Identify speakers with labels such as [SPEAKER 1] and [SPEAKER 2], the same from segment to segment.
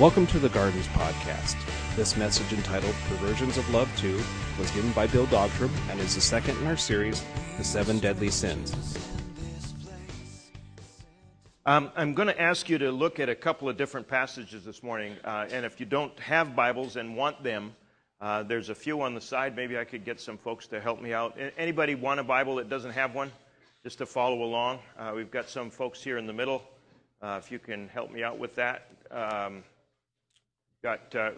[SPEAKER 1] Welcome to the Gardens Podcast. This message entitled Perversions of Love 2 was given by Bill Dogterom and is the second in our series, The Seven Deadly Sins.
[SPEAKER 2] Um, I'm going to ask you to look at a couple of different passages this morning. Uh, and if you don't have Bibles and want them, uh, there's a few on the side. Maybe I could get some folks to help me out. Anybody want a Bible that doesn't have one? Just to follow along. Uh, we've got some folks here in the middle. Uh, if you can help me out with that. Um, Got, uh,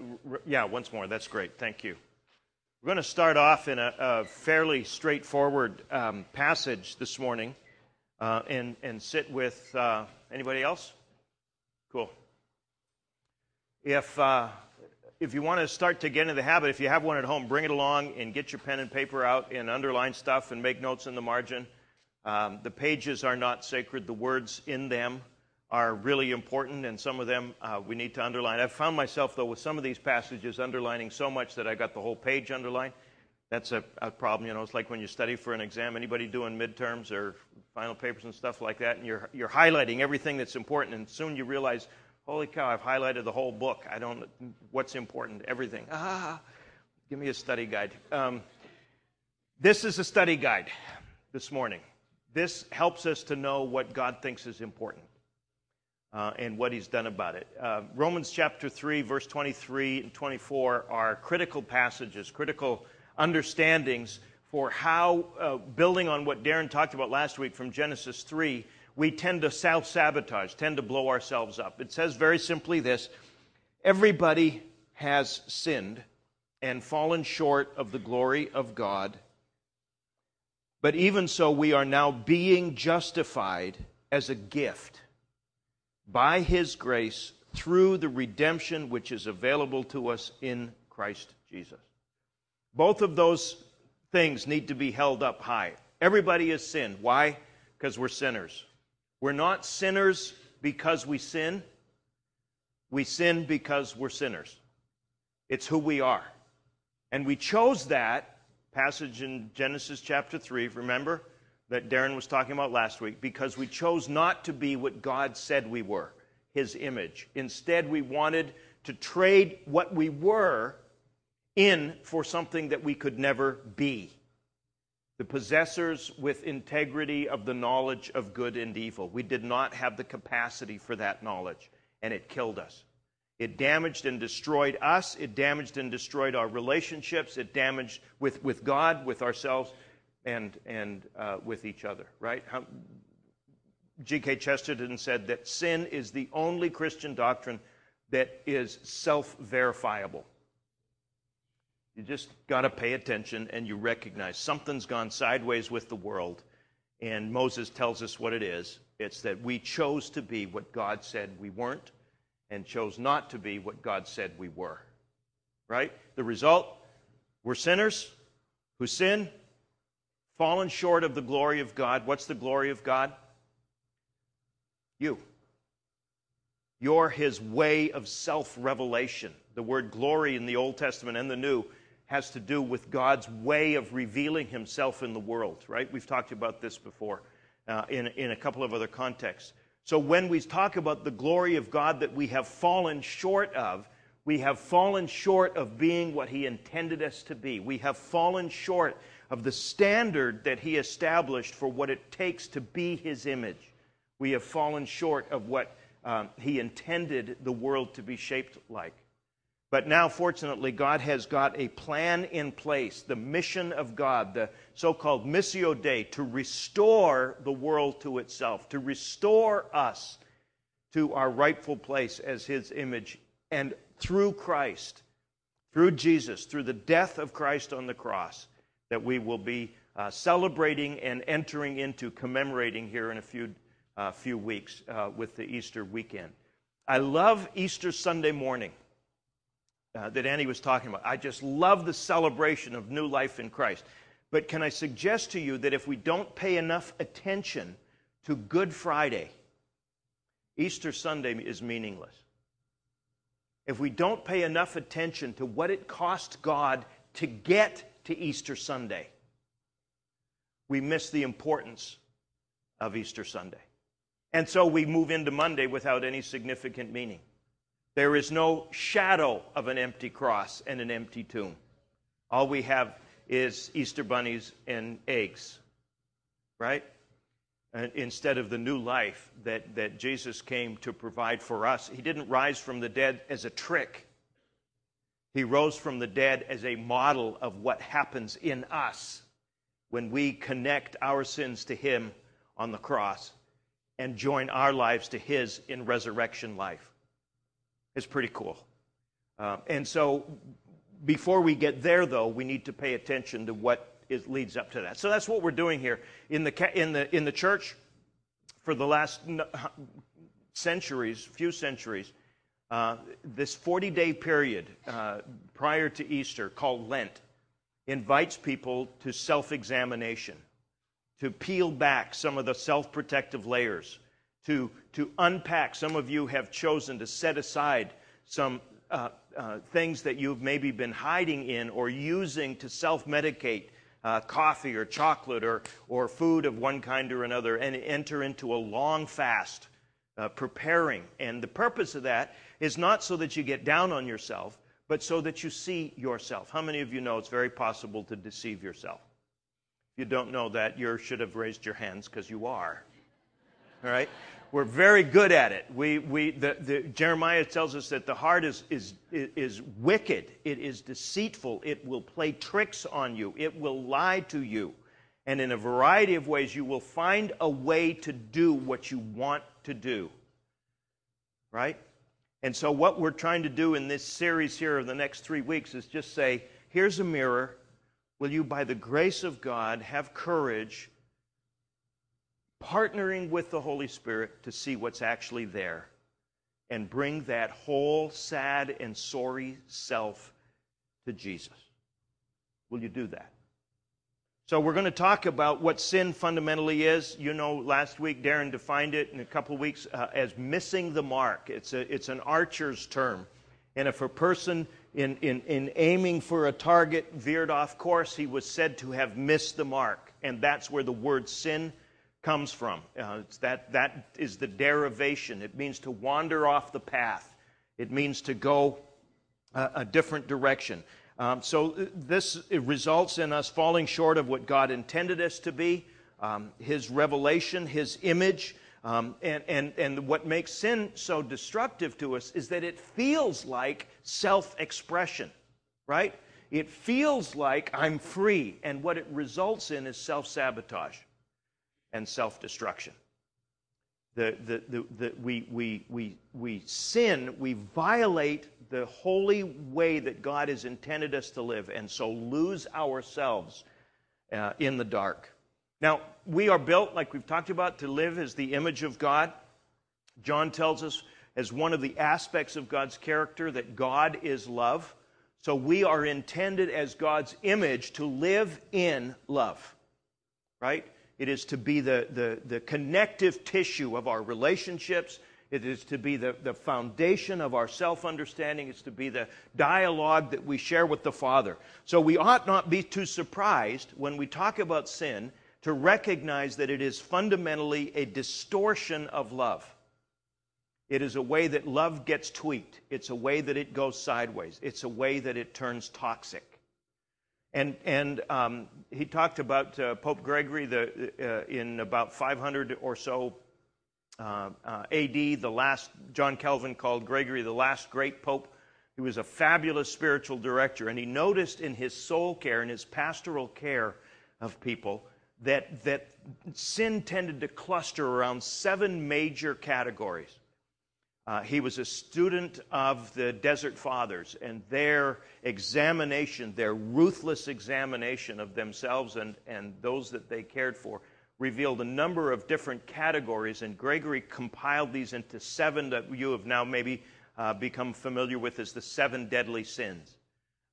[SPEAKER 2] yeah, once more. That's great. Thank you. We're going to start off in a, a fairly straightforward um, passage this morning uh, and, and sit with uh, anybody else? Cool. If, uh, if you want to start to get into the habit, if you have one at home, bring it along and get your pen and paper out and underline stuff and make notes in the margin. Um, the pages are not sacred, the words in them are really important, and some of them uh, we need to underline. I've found myself, though, with some of these passages underlining so much that I got the whole page underlined. That's a, a, problem, you know. It's like when you study for an exam. Anybody doing midterms or final papers and stuff like that, and you're you're highlighting everything that's important, and soon you realize, holy cow, I've highlighted the whole book. I don't what's important, everything. Ah, give me a study guide. Um, this is a study guide this morning. This helps us to know what God thinks is important uh, and what he's done about it. Uh, Romans chapter 3, verse 23 and 24 are critical passages, critical understandings for how, uh, building on what Darren talked about last week from Genesis 3, we tend to self sabotage, tend to blow ourselves up. It says very simply this everybody has sinned and fallen short of the glory of God. But even so, we are now being justified as a gift by his grace through the redemption which is available to us in Christ Jesus. Both of those things need to be held up high. Everybody has sinned. Why? Because we're sinners. We're not sinners because we sin. We sin because we're sinners. It's who we are. And we chose that passage in Genesis chapter 3, remember? That Darren was talking about last week because we chose not to be what God said we were, His image. Instead, we wanted to trade what we were in for something that we could never be. The possessors with integrity of the knowledge of good and evil. We did not have the capacity for that knowledge, and it killed us. It damaged and destroyed us. It damaged and destroyed our relationships. It damaged with, with God, with ourselves, and, and uh, with each other, right? G.K. Chesterton said that sin is the only Christian doctrine that is self verifiable. You just got to pay attention and you recognize something's gone sideways with the world. And Moses tells us what it is it's that we chose to be what God said we weren't and chose not to be what God said we were. Right? The result we're sinners who sin, fallen short of the glory of God. What's the glory of God? You. You're his way of self revelation. The word glory in the Old Testament and the New has to do with God's way of revealing himself in the world, right? We've talked about this before uh, in, in a couple of other contexts. So when we talk about the glory of God that we have fallen short of, we have fallen short of being what he intended us to be. We have fallen short of the standard that he established for what it takes to be his image. We have fallen short of what um, he intended the world to be shaped like. But now, fortunately, God has got a plan in place, the mission of God, the so called Missio Dei, to restore the world to itself, to restore us to our rightful place as His image. And through Christ, through Jesus, through the death of Christ on the cross, that we will be uh, celebrating and entering into, commemorating here in a few, uh, few weeks uh, with the Easter weekend. I love Easter Sunday morning uh, that Annie was talking about. I just love the celebration of new life in Christ. But can I suggest to you that if we don't pay enough attention to Good Friday, Easter Sunday is meaningless. If we don't pay enough attention to what it cost God to get to Easter Sunday, we miss the importance of Easter Sunday. And so we move into Monday without any significant meaning. There is no shadow of an empty cross and an empty tomb. All we have is Easter bunnies and eggs, right? And instead of the new life that, that Jesus came to provide for us. He didn't rise from the dead as a trick, He rose from the dead as a model of what happens in us when we connect our sins to Him on the cross and join our lives to His in resurrection life. It's pretty cool. Uh, and so, before we get there, though, we need to pay attention to what is, leads up to that. So that's what we're doing here in the in the in the church for the last centuries, few centuries. Uh, this 40-day period uh, prior to Easter, called Lent, invites people to self-examination, to peel back some of the self-protective layers to, to unpack. Some of you have chosen to set aside some uh, uh, things that you've maybe been hiding in or using to self medicate. Uh, coffee or chocolate or, or food of one kind or another and enter into a long fast, uh, preparing. And the purpose of that is not so that you get down on yourself, but so that you see yourself. How many of you know it's very possible to deceive yourself? If you don't know that, you should have raised your hands because you are. All right? We're very good at it. We, we, the, the, Jeremiah tells us that the heart is, is, is wicked, it is deceitful, it will play tricks on you, it will lie to you. And in a variety of ways, you will find a way to do what you want to do. Right? And so, what we're trying to do in this series here of the next three weeks is just say, here's a mirror. Will you, by the grace of God, have courage partnering with the Holy Spirit to see what's actually there and bring that whole sad and sorry self to Jesus. Will you do that? So, we're going to talk about what sin fundamentally is. You know, last week Darren defined it in a couple weeks uh, as missing the mark. It's, a, it's an archer's term. And if a person in, in, in aiming for a target, veered off course, he was said to have missed the mark. And that's where the word sin comes from. Uh, that, that is the derivation. It means to wander off the path, it means to go a, a different direction. Um, so uh, this results in us falling short of what God intended us to be, um, His revelation, His image. Um, and, and, and what makes sin so destructive to us is that it feels like self expression, right? It feels like I'm free, and what it results in is self sabotage and self destruction. The, the, the, the, we, we, we, we sin, we violate the holy way that God has intended us to live, and so lose ourselves uh, in the dark. Now, we are built, like we've talked about, to live as the image of God. John tells us as one of the aspects of God's character that God is love. So we are intended as God's image to live in love, right? It is to be the, the, the connective tissue of our relationships. It is to be the, the foundation of our self understanding. It's to be the dialogue that we share with the Father. So we ought not be too surprised when we talk about sin to recognize that it is fundamentally a distortion of love. It is a way that love gets tweaked, it's a way that it goes sideways, it's a way that it turns toxic. And, and um, he talked about uh, Pope Gregory the, uh, in about 500 or so AD, the last, John Calvin called Gregory the last great pope. He was a fabulous spiritual director, and he noticed in his soul care and his pastoral care of people that, that sin tended to cluster around seven major categories. Uh, he was a student of the Desert Fathers and their examination, their ruthless examination of themselves and, and those that they cared for, revealed a number of different categories. And Gregory compiled these into seven that you have now maybe uh, become familiar with as the seven deadly sins.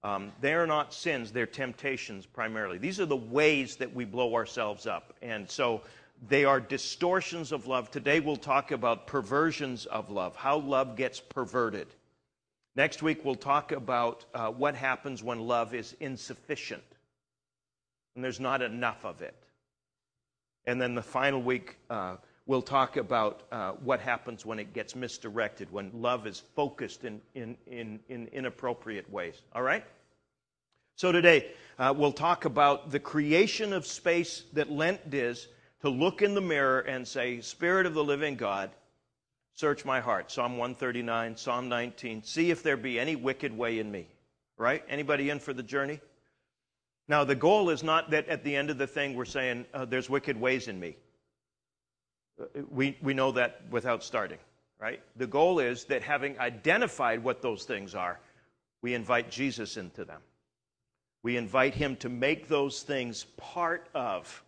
[SPEAKER 2] Um, they are not sins, they're temptations primarily. These are the ways that we blow ourselves up. And so they are distortions of love. Today we'll talk about perversions of love, how love gets perverted. Next week we'll talk about uh, what happens when love is insufficient and there's not enough of it. And then the final week uh, we'll talk about uh, what happens when it gets misdirected, when love is focused in, in, in, in inappropriate ways. All right? So today uh, we'll talk about the creation of space that Lent is to look in the mirror and say, Spirit of the living God, search my heart. Psalm 139, Psalm 19. See if there be any wicked way in me. Right? Anybody in for the journey? Now, the goal is not that at the end of the thing we're saying, uh, there's wicked ways in me. We, we know that without starting, right? The goal is that having identified what those things are, we invite Jesus into them. We invite him to make those things part of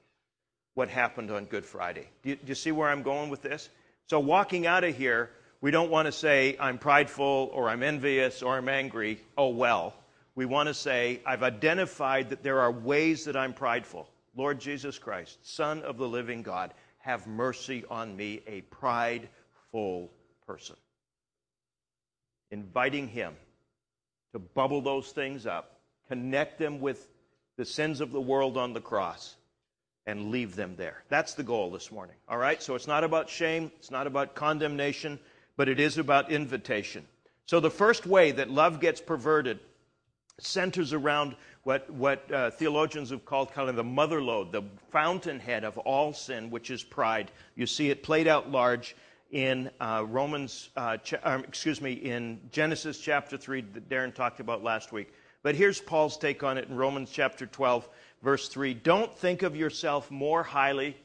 [SPEAKER 2] what happened on Good Friday. Do you, do you see where I'm going with this? So, walking out of here, we don't want to say, I'm prideful or I'm envious or I'm angry. Oh, well. We want to say, I've identified that there are ways that I'm prideful. Lord Jesus Christ, Son of the living God, have mercy on me, a prideful person. Inviting Him to bubble those things up, connect them with the sins of the world on the cross, and leave them there. That's the goal this morning. All right? So it's not about shame, it's not about condemnation, but it is about invitation. So the first way that love gets perverted centers around what, what uh, theologians have called kind of the mother lode, the fountainhead of all sin, which is pride. You see it played out large in uh, Romans, uh, ch- um, excuse me, in Genesis chapter 3 that Darren talked about last week. But here's Paul's take on it in Romans chapter 12, verse 3 Don't think of yourself more highly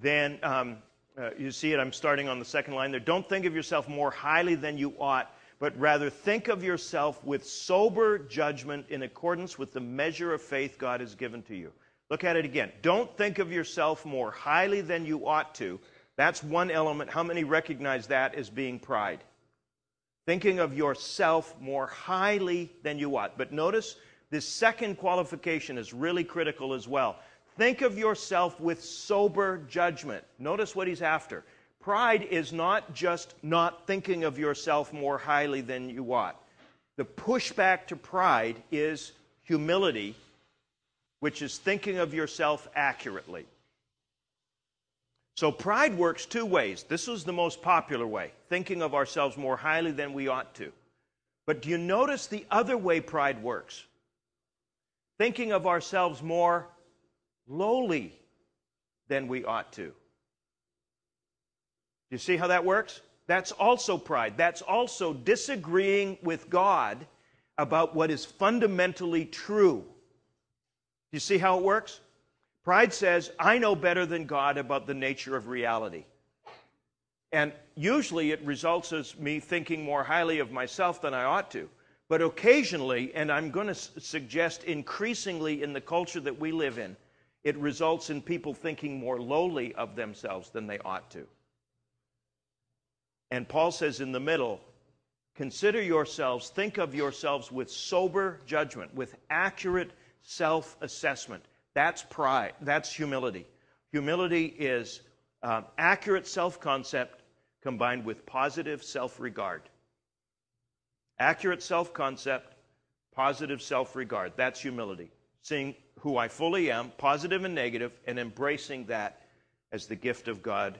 [SPEAKER 2] than, um, uh, you see it, I'm starting on the second line there. Don't think of yourself more highly than you ought, but rather think of yourself with sober judgment in accordance with the measure of faith God has given to you. Look at it again. Don't think of yourself more highly than you ought to. That's one element. How many recognize that as being pride? Thinking of yourself more highly than you ought. But notice this second qualification is really critical as well. Think of yourself with sober judgment. Notice what he's after. Pride is not just not thinking of yourself more highly than you ought. The pushback to pride is humility, which is thinking of yourself accurately. So pride works two ways. This is the most popular way, thinking of ourselves more highly than we ought to. But do you notice the other way pride works? Thinking of ourselves more lowly than we ought to. You see how that works? That's also pride. That's also disagreeing with God about what is fundamentally true. You see how it works? Pride says, I know better than God about the nature of reality. And usually it results as me thinking more highly of myself than I ought to. But occasionally, and I'm going to suggest increasingly in the culture that we live in, it results in people thinking more lowly of themselves than they ought to. And Paul says in the middle, consider yourselves, think of yourselves with sober judgment, with accurate self assessment. That's pride. That's humility. Humility is um, accurate self concept combined with positive self regard. Accurate self concept, positive self regard. That's humility. Seeing who I fully am, positive and negative, and embracing that as the gift of God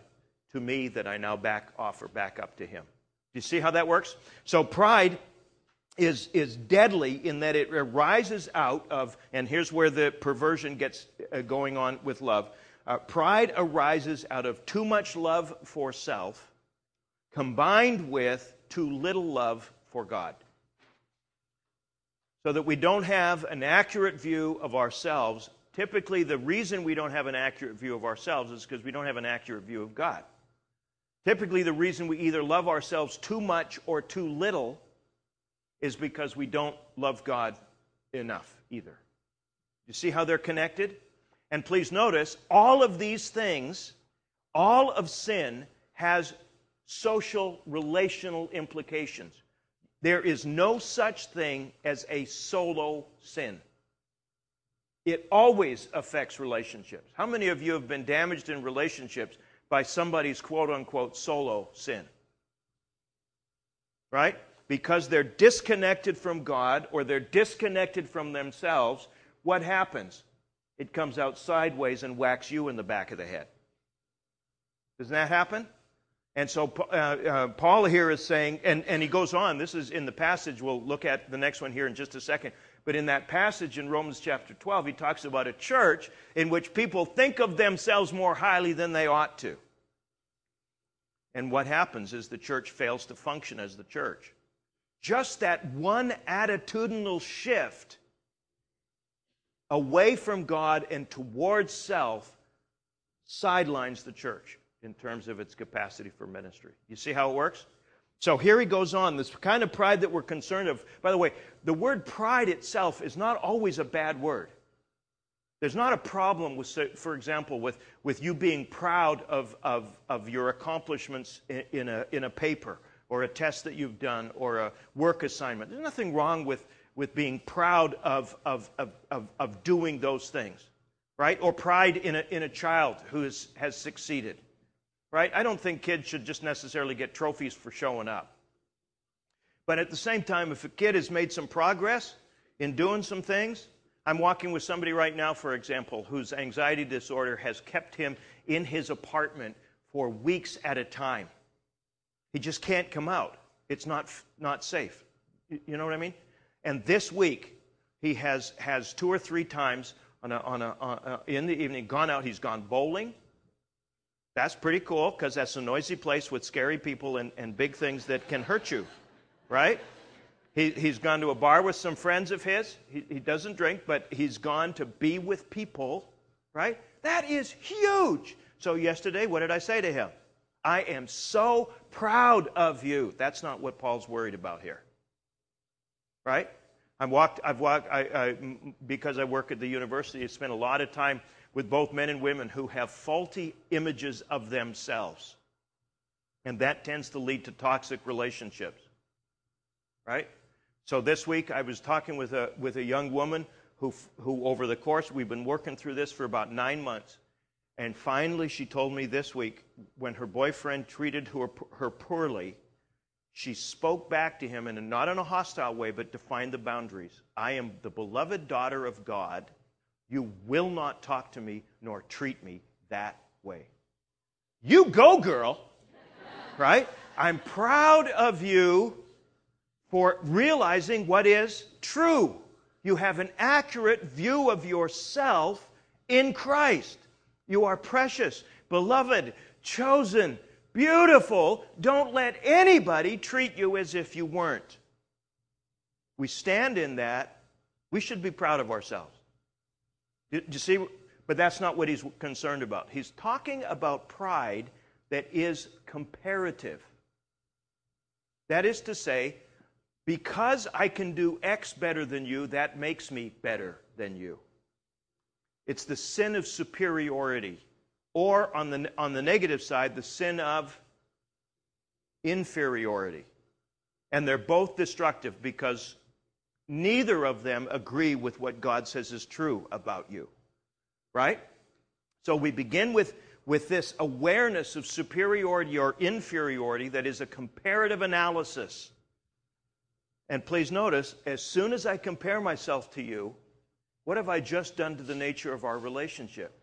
[SPEAKER 2] to me that I now back offer back up to Him. Do you see how that works? So pride is, is deadly in that it arises out of, and here's where the perversion gets uh, going on with love. Uh, pride arises out of too much love for self combined with too little love for God. So that we don't have an accurate view of ourselves. Typically, the reason we don't have an accurate view of ourselves is because we don't have an accurate view of God. Typically, the reason we either love ourselves too much or too little is because we don't love God enough either. You see how they're connected? And please notice, all of these things, all of sin has social, relational implications. There is no such thing as a solo sin. It always affects relationships. How many of you have been damaged in relationships by somebody's quote unquote solo sin? Right? because they're disconnected from God or they're disconnected from themselves, what happens? It comes out sideways and whacks you in the back of the head. Doesn't that happen? And so uh, uh, Paul here is saying, and, and he goes on, this is in the passage, we'll look at the next one here in just a second. But in that passage in Romans chapter 12, he talks about a church in which people think of themselves more highly than they ought to. And what happens is the church fails to function as the church. Just that one attitudinal shift away from God and towards self sidelines the church in terms of its capacity for ministry. You see how it works? So here he goes on, this kind of pride that we're concerned of. By the way, the word pride itself is not always a bad word. There's not a problem with, for example, with, with you being proud of, of, of your accomplishments in, in, a, in a paper or a test that you've done or a work assignment. There's nothing wrong with, with being proud of, of, of, of, of doing those things, right? Or pride in a, in a child who is, has succeeded, right? I don't think kids should just necessarily get trophies for showing up. But at the same time, if a kid has made some progress in doing some things, I'm walking with somebody right now, for example, whose anxiety disorder has kept him in his apartment for weeks at a time. He just can't come out. It's not, not safe. You know what I mean? And this week, he has, has two or three times on a, on a, on a, in the evening gone out. He's gone bowling. That's pretty cool because that's a noisy place with scary people and, and big things that can hurt you, right? He, he's gone to a bar with some friends of his. He, he doesn't drink, but he's gone to be with people, right? That is huge. So, yesterday, what did I say to him? I am so proud of you. That's not what Paul's worried about here. Right? I've walked, I've walked, I, I, because I work at the university, I spent a lot of time with both men and women who have faulty images of themselves. And that tends to lead to toxic relationships. Right? So this week I was talking with a, with a young woman who, who, over the course, we've been working through this for about nine months. And finally, she told me this week when her boyfriend treated her, her poorly, she spoke back to him, and not in a hostile way, but defined the boundaries. I am the beloved daughter of God. You will not talk to me nor treat me that way. You go, girl. right? I'm proud of you for realizing what is true. You have an accurate view of yourself in Christ. You are precious, beloved, chosen, beautiful. Don't let anybody treat you as if you weren't. We stand in that. We should be proud of ourselves. Do you see? But that's not what he's concerned about. He's talking about pride that is comparative. That is to say, because I can do X better than you, that makes me better than you. It's the sin of superiority. Or, on the, on the negative side, the sin of inferiority. And they're both destructive because neither of them agree with what God says is true about you. Right? So we begin with, with this awareness of superiority or inferiority that is a comparative analysis. And please notice, as soon as I compare myself to you, what have I just done to the nature of our relationship?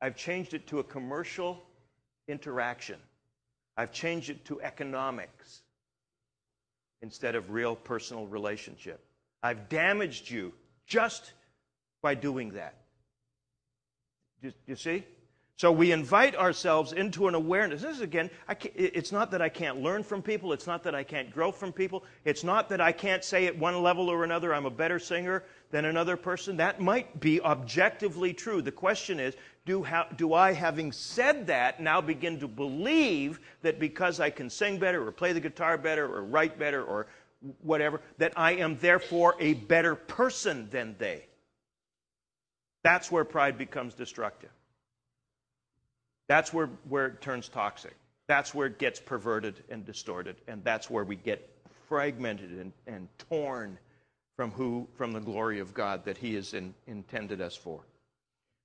[SPEAKER 2] I've changed it to a commercial interaction. I've changed it to economics instead of real personal relationship. I've damaged you just by doing that. Do you see? So we invite ourselves into an awareness. This is again, it's not that I can't learn from people. It's not that I can't grow from people. It's not that I can't say at one level or another I'm a better singer than another person. That might be objectively true. The question is do, do I, having said that, now begin to believe that because I can sing better or play the guitar better or write better or whatever, that I am therefore a better person than they? That's where pride becomes destructive. That's where, where it turns toxic. That's where it gets perverted and distorted. And that's where we get fragmented and, and torn from who from the glory of God that He has in, intended us for.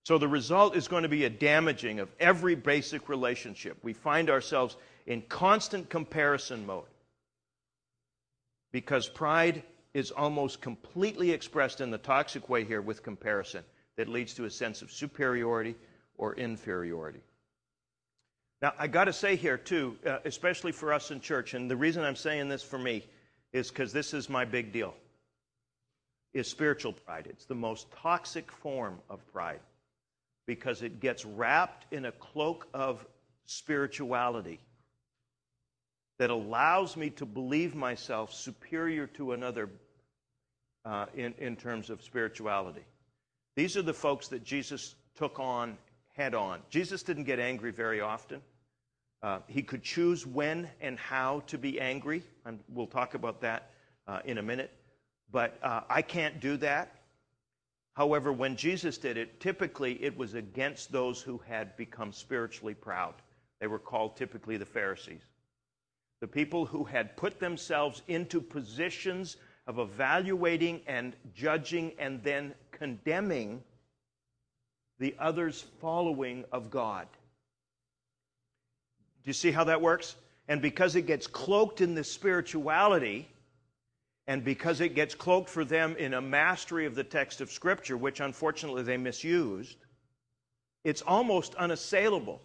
[SPEAKER 2] So the result is going to be a damaging of every basic relationship. We find ourselves in constant comparison mode because pride is almost completely expressed in the toxic way here with comparison that leads to a sense of superiority or inferiority. Now, I got to say here, too, uh, especially for us in church, and the reason I'm saying this for me is because this is my big deal, is spiritual pride. It's the most toxic form of pride because it gets wrapped in a cloak of spirituality that allows me to believe myself superior to another uh, in, in terms of spirituality. These are the folks that Jesus took on head on. Jesus didn't get angry very often. Uh, he could choose when and how to be angry, and we'll talk about that uh, in a minute. But uh, I can't do that. However, when Jesus did it, typically it was against those who had become spiritually proud. They were called typically the Pharisees. The people who had put themselves into positions of evaluating and judging and then condemning the others' following of God. Do you see how that works? And because it gets cloaked in this spirituality, and because it gets cloaked for them in a mastery of the text of Scripture, which unfortunately they misused, it's almost unassailable.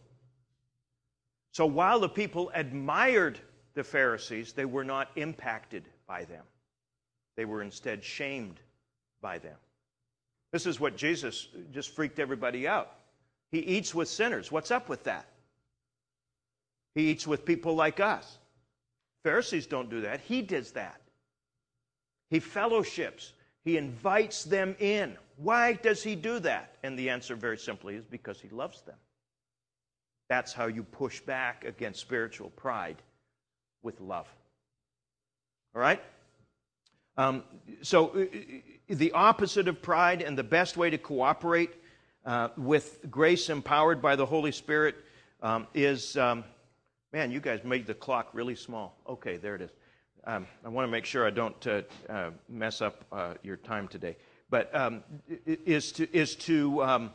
[SPEAKER 2] So while the people admired the Pharisees, they were not impacted by them. They were instead shamed by them. This is what Jesus just freaked everybody out. He eats with sinners. What's up with that? He eats with people like us. Pharisees don't do that. He does that. He fellowships, he invites them in. Why does he do that? And the answer, very simply, is because he loves them. That's how you push back against spiritual pride with love. All right? Um, so, uh, the opposite of pride and the best way to cooperate uh, with grace empowered by the Holy Spirit um, is um, Man, you guys made the clock really small. Okay, there it is. Um, I want to make sure I don't uh, uh, mess up uh, your time today. But um, is to, is to um,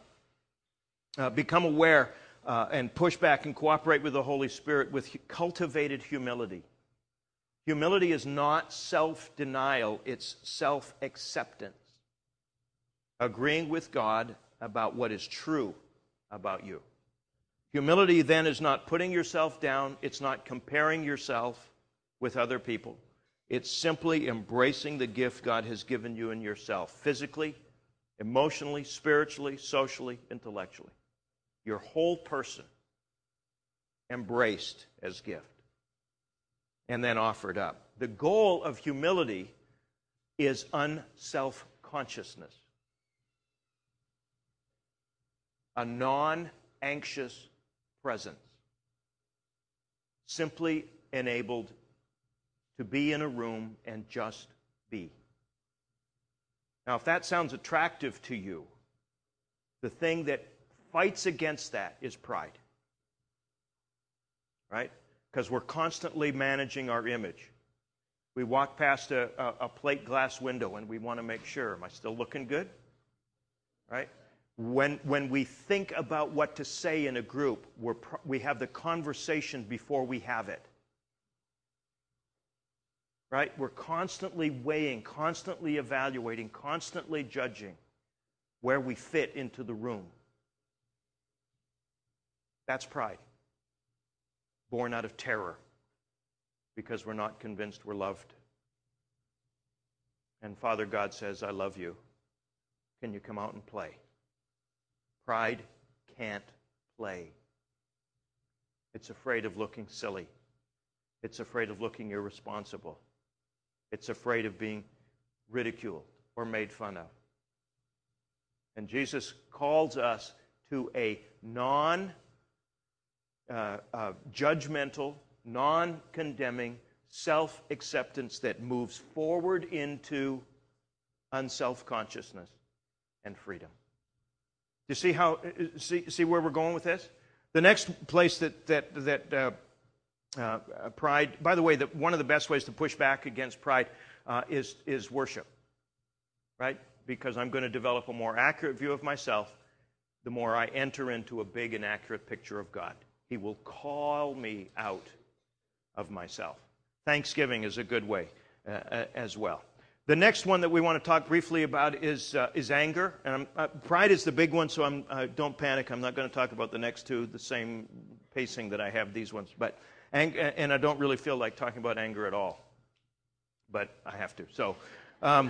[SPEAKER 2] uh, become aware uh, and push back and cooperate with the Holy Spirit with cultivated humility. Humility is not self denial, it's self acceptance. Agreeing with God about what is true about you. Humility then is not putting yourself down, it's not comparing yourself with other people. It's simply embracing the gift God has given you in yourself, physically, emotionally, spiritually, socially, intellectually. Your whole person embraced as gift and then offered up. The goal of humility is unself consciousness, a non anxious presence, simply enabled to be in a room and just be. Now, if that sounds attractive to you, the thing that fights against that is pride. Right? Because we're constantly managing our image. We walk past a, a, a, plate glass window and we want to make sure, am I still looking good? Right? When, when we think about what to say in a group, we're, we have the conversation before we have it right? We're constantly weighing, constantly evaluating, constantly judging where we fit into the room. That's pride, born out of terror because we're not convinced we're loved. And Father God says, I love you. Can you come out and play? Pride can't play. It's afraid of looking silly. It's afraid of looking irresponsible. It's afraid of being ridiculed or made fun of. And Jesus calls us to a non uh, uh, judgmental, non condemning self acceptance that moves forward into unself consciousness and freedom. Do you see how see, see where we're going with this? The next place that that that uh, uh, pride. By the way, the, one of the best ways to push back against pride uh, is, is worship, right? Because I'm going to develop a more accurate view of myself the more I enter into a big and accurate picture of God. He will call me out of myself. Thanksgiving is a good way uh, uh as well. The next one that we want to talk briefly about is, uh, is anger. And uh, pride is the big one, so I'm, uh, don't panic. I'm not going to talk about the next two, the same pacing that I have these ones. But and I don't really feel like talking about anger at all, but I have to. So, um,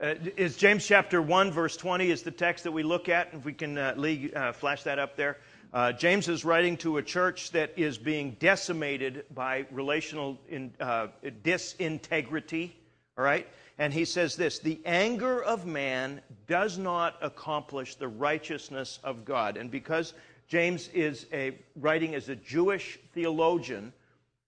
[SPEAKER 2] uh, is James chapter 1, verse 20 is the text that we look at. If we can uh, uh, flash that up there. Uh, James is writing to a church that is being decimated by relational in, uh, disintegrity, all right? And he says this The anger of man does not accomplish the righteousness of God. And because James is a, writing as a Jewish theologian,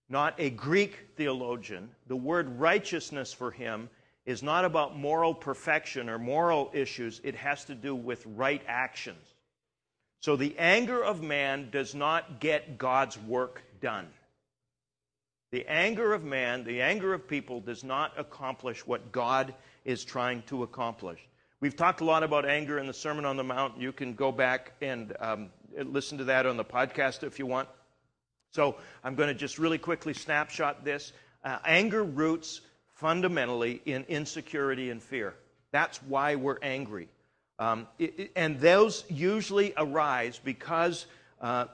[SPEAKER 2] not a Greek theologian. The word righteousness for him is not about moral perfection or moral issues, it has to do with right actions. So the anger of man does not get God's work done. The anger of man, the anger of people, does not accomplish what God is trying to accomplish. We've talked a lot about anger in the Sermon on the Mount. You can go back and um, listen to that on the podcast if you want. So I'm going to just really quickly snapshot this. Uh, anger roots fundamentally in insecurity and fear. That's why we're angry. Um, it, it, and those usually arise because uh,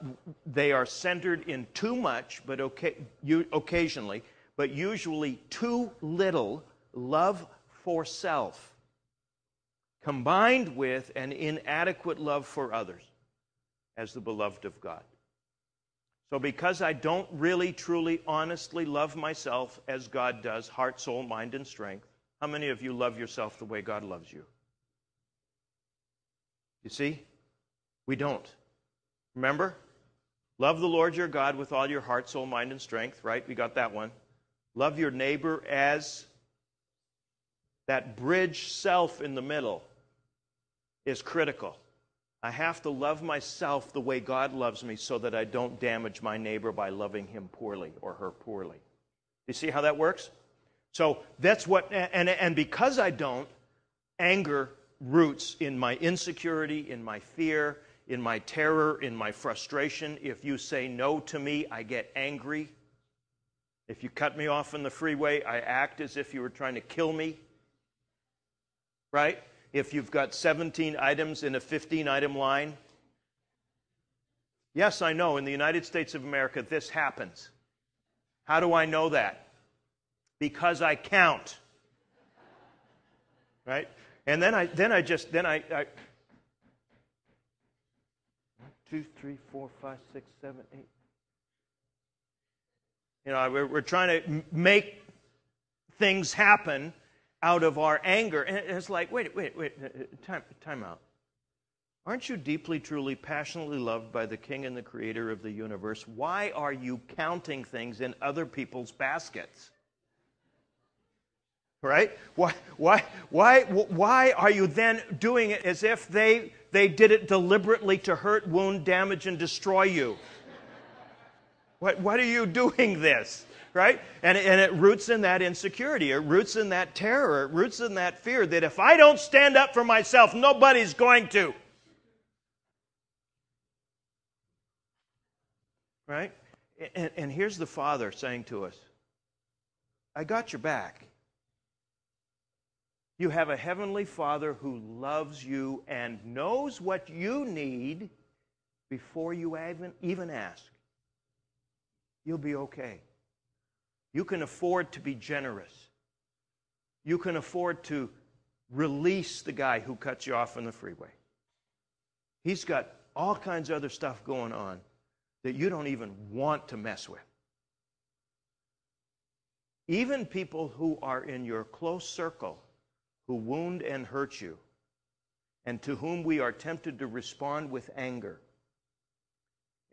[SPEAKER 2] they are centered in too much, but okay, you, occasionally, but usually too little love for self, combined with an inadequate love for others as the beloved of God. So, because I don't really, truly, honestly love myself as God does, heart, soul, mind, and strength, how many of you love yourself the way God loves you? You see? We don't. Remember? Love the Lord your God with all your heart, soul, mind, and strength, right? We got that one. Love your neighbor as that bridge self in the middle is critical. I have to love myself the way God loves me so that I don't damage my neighbor by loving him poorly or her poorly. You see how that works? So that's what, and, and because I don't, anger roots in my insecurity, in my fear, in my terror, in my frustration. If you say no to me, I get angry. If you cut me off on the freeway, I act as if you were trying to kill me. Right? If you've got 17 items in a 15 item line. Yes, I know, in the United States of America, this happens. How do I know that? Because I count. Right? And then I, then I just, then I, I two, three, four, five, six, seven, eight. You know, we're, we're trying to make things happen out of our anger. And it's like, wait, wait, wait, uh, uh, time, time out. Aren't you deeply, truly, passionately loved by the King and the Creator of the universe? Why are you counting things in other people's baskets? Right? Why, why, why, why are you then doing it as if they, they did it deliberately to hurt, wound, damage, and destroy you? What, what are you doing this? Right? And, and it roots in that insecurity. It roots in that terror. It roots in that fear that if I don't stand up for myself, nobody's going to. Right? And, and here's the Father saying to us I got your back. You have a heavenly Father who loves you and knows what you need before you even, ask you'll be okay. You can afford to be generous. You can afford to release the guy who cuts you off on the freeway. He's got all kinds of other stuff going on that you don't even want to mess with. Even people who are in your close circle who wound and hurt you, and to whom we are tempted to respond with anger,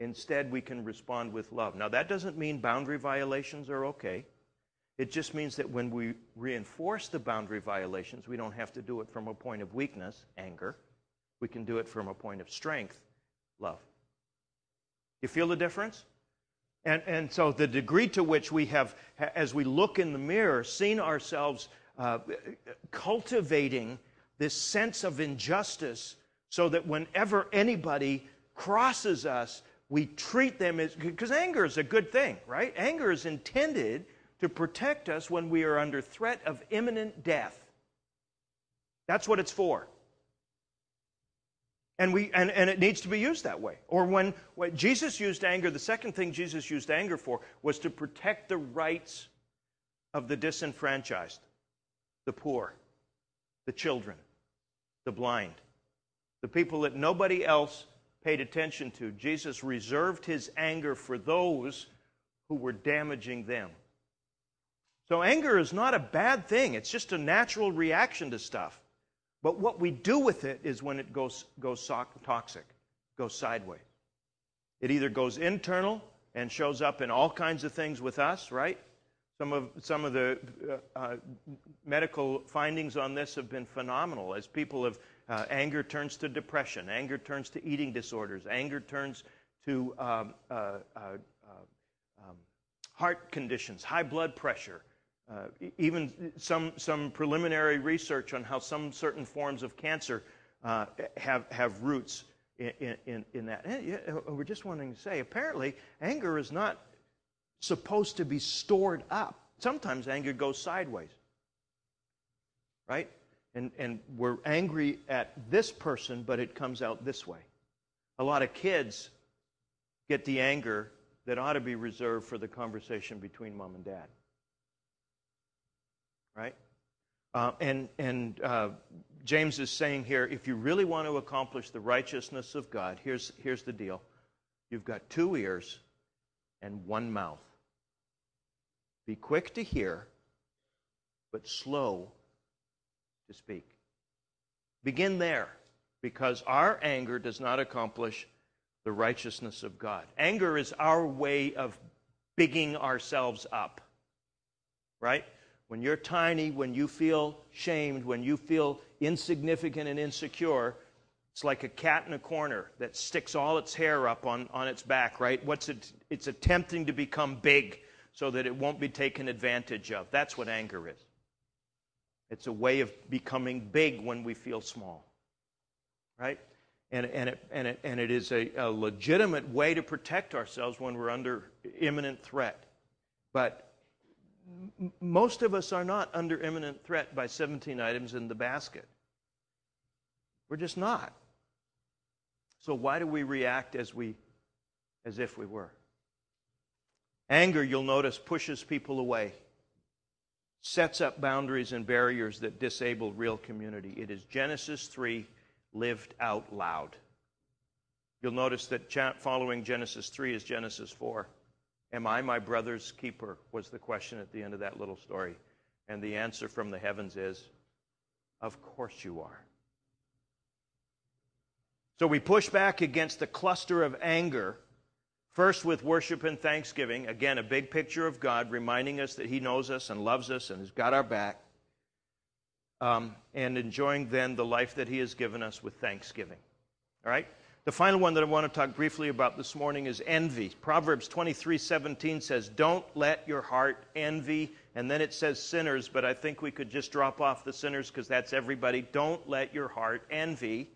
[SPEAKER 2] Instead, we can respond with love. Now, that doesn't mean boundary violations are okay. It just means that when we reinforce the boundary violations, we don't have to do it from a point of weakness, anger. We can do it from a point of strength, love. You feel the difference? And, and so, the degree to which we have, as we look in the mirror, seen ourselves uh, cultivating this sense of injustice so that whenever anybody crosses us, we treat them as because anger is a good thing, right? Anger is intended to protect us when we are under threat of imminent death. That's what it's for. And, we, and, and it needs to be used that way. Or when, when Jesus used anger, the second thing Jesus used anger for was to protect the rights of the disenfranchised, the poor, the children, the blind, the people that nobody else paid attention to. Jesus reserved his anger for those who were damaging them. So, anger is not a bad thing, it's just a natural reaction to stuff. But what we do with it is when it goes, goes toxic, goes sideways. It either goes internal and shows up in all kinds of things with us, right? Some of, some of the uh, uh, medical findings on this have been phenomenal as people have uh, anger turns to depression. Anger turns to eating disorders. Anger turns to um, uh, uh, uh um, heart conditions, high blood pressure. Even some, some preliminary research on how some certain forms of cancer have, have roots in, in, in that. we're just wanting to say apparently, anger is not supposed to be stored up. Sometimes anger goes sideways. Right? and, and we're angry at this person, but it comes out this way. A lot of kids get the anger that ought to be reserved for the conversation between mom and dad. Right? Uh, and and uh, James is saying here if you really want to accomplish the righteousness of God, here's, here's the deal you've got two ears and one mouth. Be quick to hear, but slow to speak. Begin there, because our anger does not accomplish the righteousness of God. Anger is our way of bigging ourselves up, right? When you're tiny, when you feel shamed, when you feel insignificant and insecure, it's like a cat in a corner that sticks all its hair up on, on its back, right? What's it? It's attempting to become big so that it won't be taken advantage of. That's what anger is. It's a way of becoming big when we feel small. Right? And, and, it, and, it, and it is a, a legitimate way to protect ourselves when we're under imminent threat. But most of us are not under imminent threat by 17 items in the basket. We're just not. So why do we react as we as if we were? Anger, you'll notice, pushes people away. Sets up boundaries and barriers that disable real community. It is Genesis 3 lived out loud. You'll notice that following Genesis 3 is Genesis 4. Am I my brother's keeper? was the question at the end of that little story. And the answer from the heavens is, Of course you are. So we push back against the cluster of anger, first with worship and thanksgiving. Again, a big picture of God reminding us that He knows us and loves us and has got our back. Um, and enjoying then the life that He has given us with thanksgiving. All right? The final one that I want to talk briefly about this morning is envy. Proverbs 23 17 says, Don't let your heart envy. And then it says sinners, but I think we could just drop off the sinners because that's everybody. Don't let your heart envy,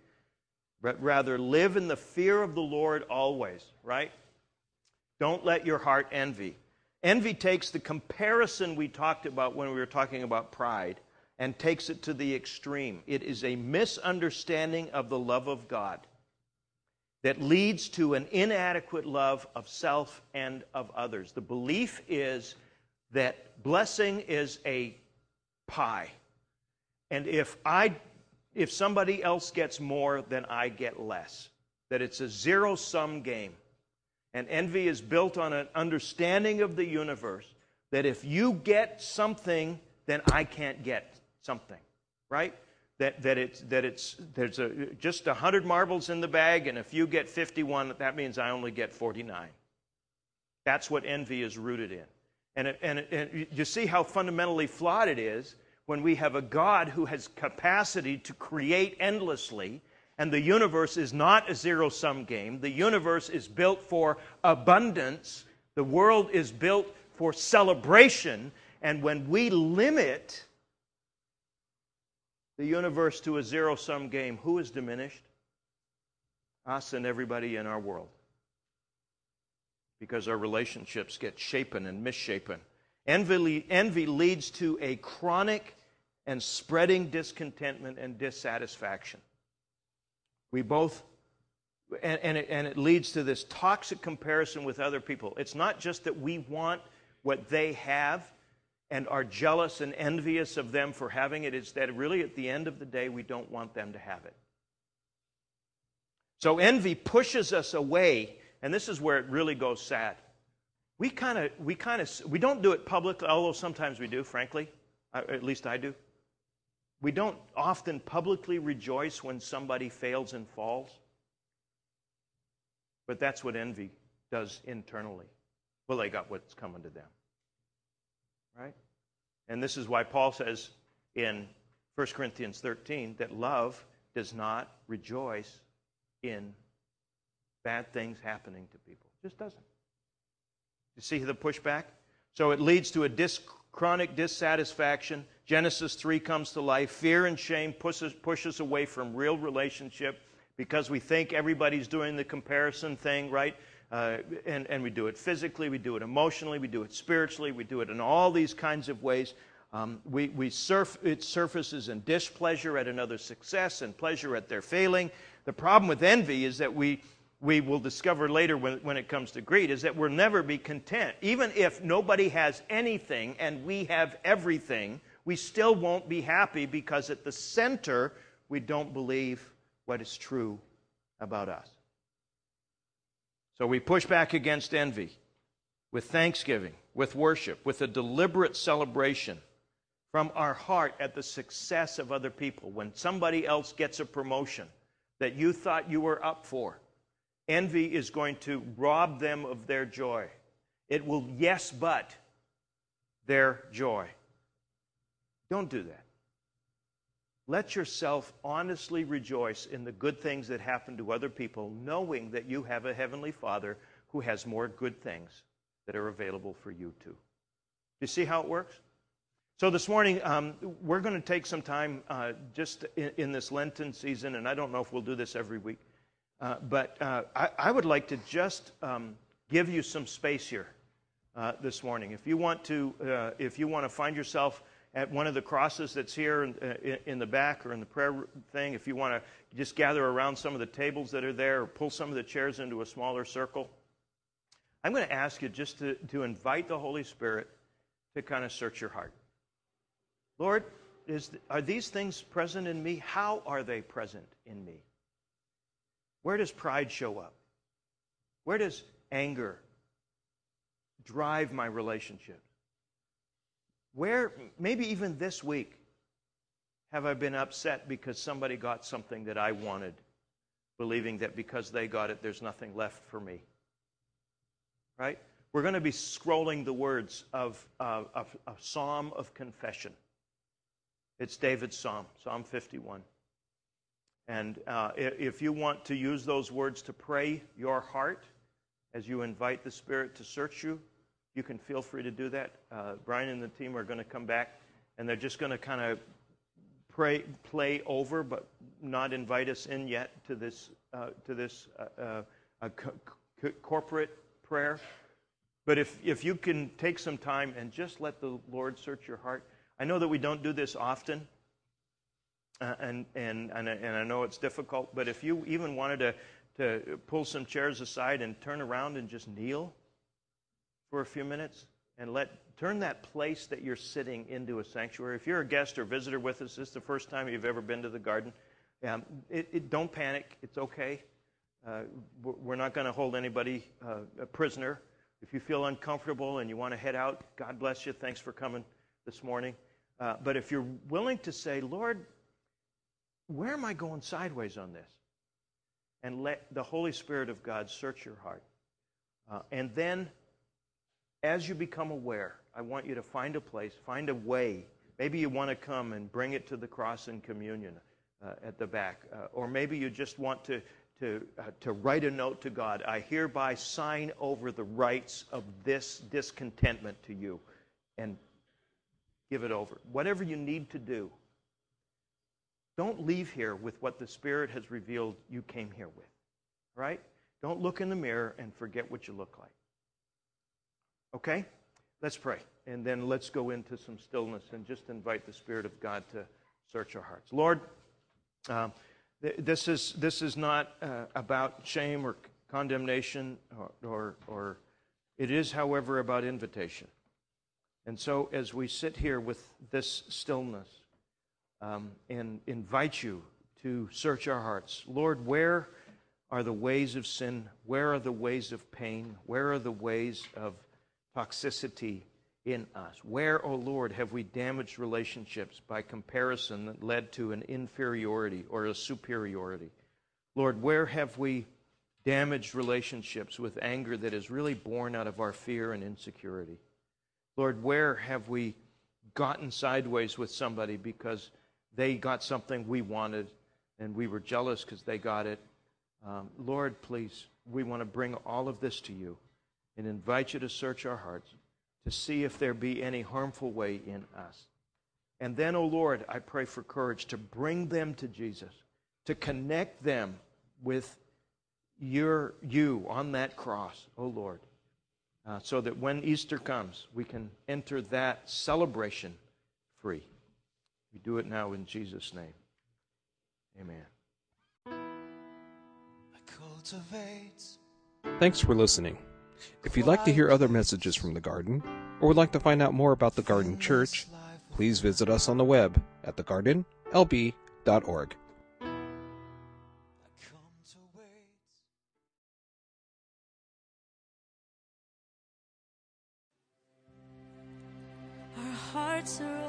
[SPEAKER 2] but rather live in the fear of the Lord always, right? Don't let your heart envy. Envy takes the comparison we talked about when we were talking about pride and takes it to the extreme. It is a misunderstanding of the love of God that leads to an inadequate love of self and of others. The belief is that blessing is a pie. And if I if somebody else gets more, then I get less. That it's a zero sum game. And envy is built on an understanding of the universe that if you get something, then I can't get something. Right? that, that, it's, that it's, there's a, just 100 marbles in the bag, and if you get 51, that means I only get 49. That's what envy is rooted in. And, it, and, it, and you see how fundamentally flawed it is when we have a God who has capacity to create endlessly, and the universe is not a zero sum game. The universe is built for abundance, the world is built for celebration, and when we limit the universe to a zero sum game, who is diminished? Us and everybody in our world. Because our relationships get shapen and misshapen. Envy, envy leads to a chronic and spreading discontentment and dissatisfaction. We both, and, and, it, and it leads to this toxic comparison with other people. It's not just that we want what they have, and are jealous and envious of them for having it, it's that really at the end of the day, we don't want them to have it. So envy pushes us away, and this is where it really goes sad. We kind of, we kind of, we don't do it publicly, although sometimes we do, frankly. At least I do. We don't often publicly rejoice when somebody fails and falls. But that's what envy does internally. Well, they got what's coming to them right? And this is why Paul says in 1 Corinthians 13 that love does not rejoice in bad things happening to people. It just doesn't. You see the pushback? So it leads to a dis- chronic dissatisfaction. Genesis 3 comes to life. Fear and shame pushes, pushes away from real relationship because we think everybody's doing the comparison thing, right? Uh, and, and we do it physically, we do it emotionally, we do it spiritually, we do it in all these kinds of ways. Um, we, we surf, it surfaces in displeasure at another's success and pleasure at their failing. The problem with envy is that we, we will discover later when, when it comes to greed is that we'll never be content. Even if nobody has anything and we have everything, we still won't be happy because at the center, we don't believe what is true about us. So we push back against envy with thanksgiving, with worship, with a deliberate celebration from our heart at the success of other people. When somebody else gets a promotion that you thought you were up for, envy is going to rob them of their joy. It will, yes, but their joy. Don't do that. Let yourself honestly rejoice in the good things that happen to other people, knowing that you have a Heavenly Father who has more good things that are available for you too. You see how it works? So this morning, um, we're going to take some time uh, just in, in, this Lenten season, and I don't know if we'll do this every week, uh, but uh, I, I, would like to just um, give you some space here. uh, this morning. If you want to, uh, if you want to find yourself at one of the crosses that's here in, uh, in, the back or in the prayer thing, if you want to just gather around some of the tables that are there or pull some of the chairs into a smaller circle, I'm going to ask you just to, to invite the Holy Spirit to kind of search your heart. Lord, is, are these things present in me? How are they present in me? Where does pride show up? Where does anger drive my relationship? Where, maybe even this week, have I been upset because somebody got something that I wanted, believing that because they got it, there's nothing left for me? Right? We're going to be scrolling the words of, uh, of a psalm of confession. It's David's psalm, Psalm 51. And uh, if you want to use those words to pray your heart as you invite the Spirit to search you, you can feel free to do that. Uh, Brian and the team are going to come back, and they're just going to kind of pray, play over, but not invite us in yet to this uh, to this uh, uh co- corporate prayer. But if, if you can take some time and just let the Lord search your heart, I know that we don't do this often, uh, and, and, and, and I know it's difficult, but if you even wanted to, to pull some chairs aside and turn around and just kneel for a few minutes and let turn that place that you're sitting into a sanctuary. If you're a guest or visitor with us, this is the first time you've ever been to the garden. Um, it, it, don't panic. It's okay. Uh, we're not going to hold anybody uh, a prisoner. If you feel uncomfortable and you want to head out, God bless you. Thanks for coming this morning. Uh, but if you're willing to say, Lord, where am I going sideways on this? And let the Holy Spirit of God search your heart. Uh, and then, as you become aware, I want you to find a place, find a way. Maybe you want to come and bring it to the cross in communion uh, at the back. Uh, or maybe you just want to, to, uh, to write a note to God. I hereby sign over the rights of this discontentment to you and give it over. Whatever you need to do, don't leave here with what the Spirit has revealed you came here with. Right? Don't look in the mirror and forget what you look like. Okay? Let's pray. And then let's go into some stillness and just invite the Spirit of God to search our hearts. Lord, um, this is, this is not uh, about shame or condemnation, or, or, or it is, however, about invitation. And so, as we sit here with this stillness um, and invite you to search our hearts, Lord, where are the ways of sin? Where are the ways of pain? Where are the ways of toxicity in us? Where, O oh Lord, have we damaged relationships by comparison that led to an inferiority or a superiority? Lord, where have we damaged relationships with anger that is really born out of our fear and insecurity? Lord, where have we gotten sideways with somebody because they got something we wanted and we were jealous because they got it? Um, Lord, please, we want to bring all of this to you and invite you to search our hearts to see if there be any harmful way in us. And then, O oh Lord, I pray for courage to bring them to Jesus, to connect them with your you on that cross, O oh Lord, uh, so that when Easter comes, we can enter that celebration free. We do it now in Jesus' name. Amen.
[SPEAKER 1] Thanks for listening. If you'd like to hear other messages from the garden, or would like to find out more about the Garden Church, please visit us on the web at thegardenlb.org.
[SPEAKER 3] Our hearts are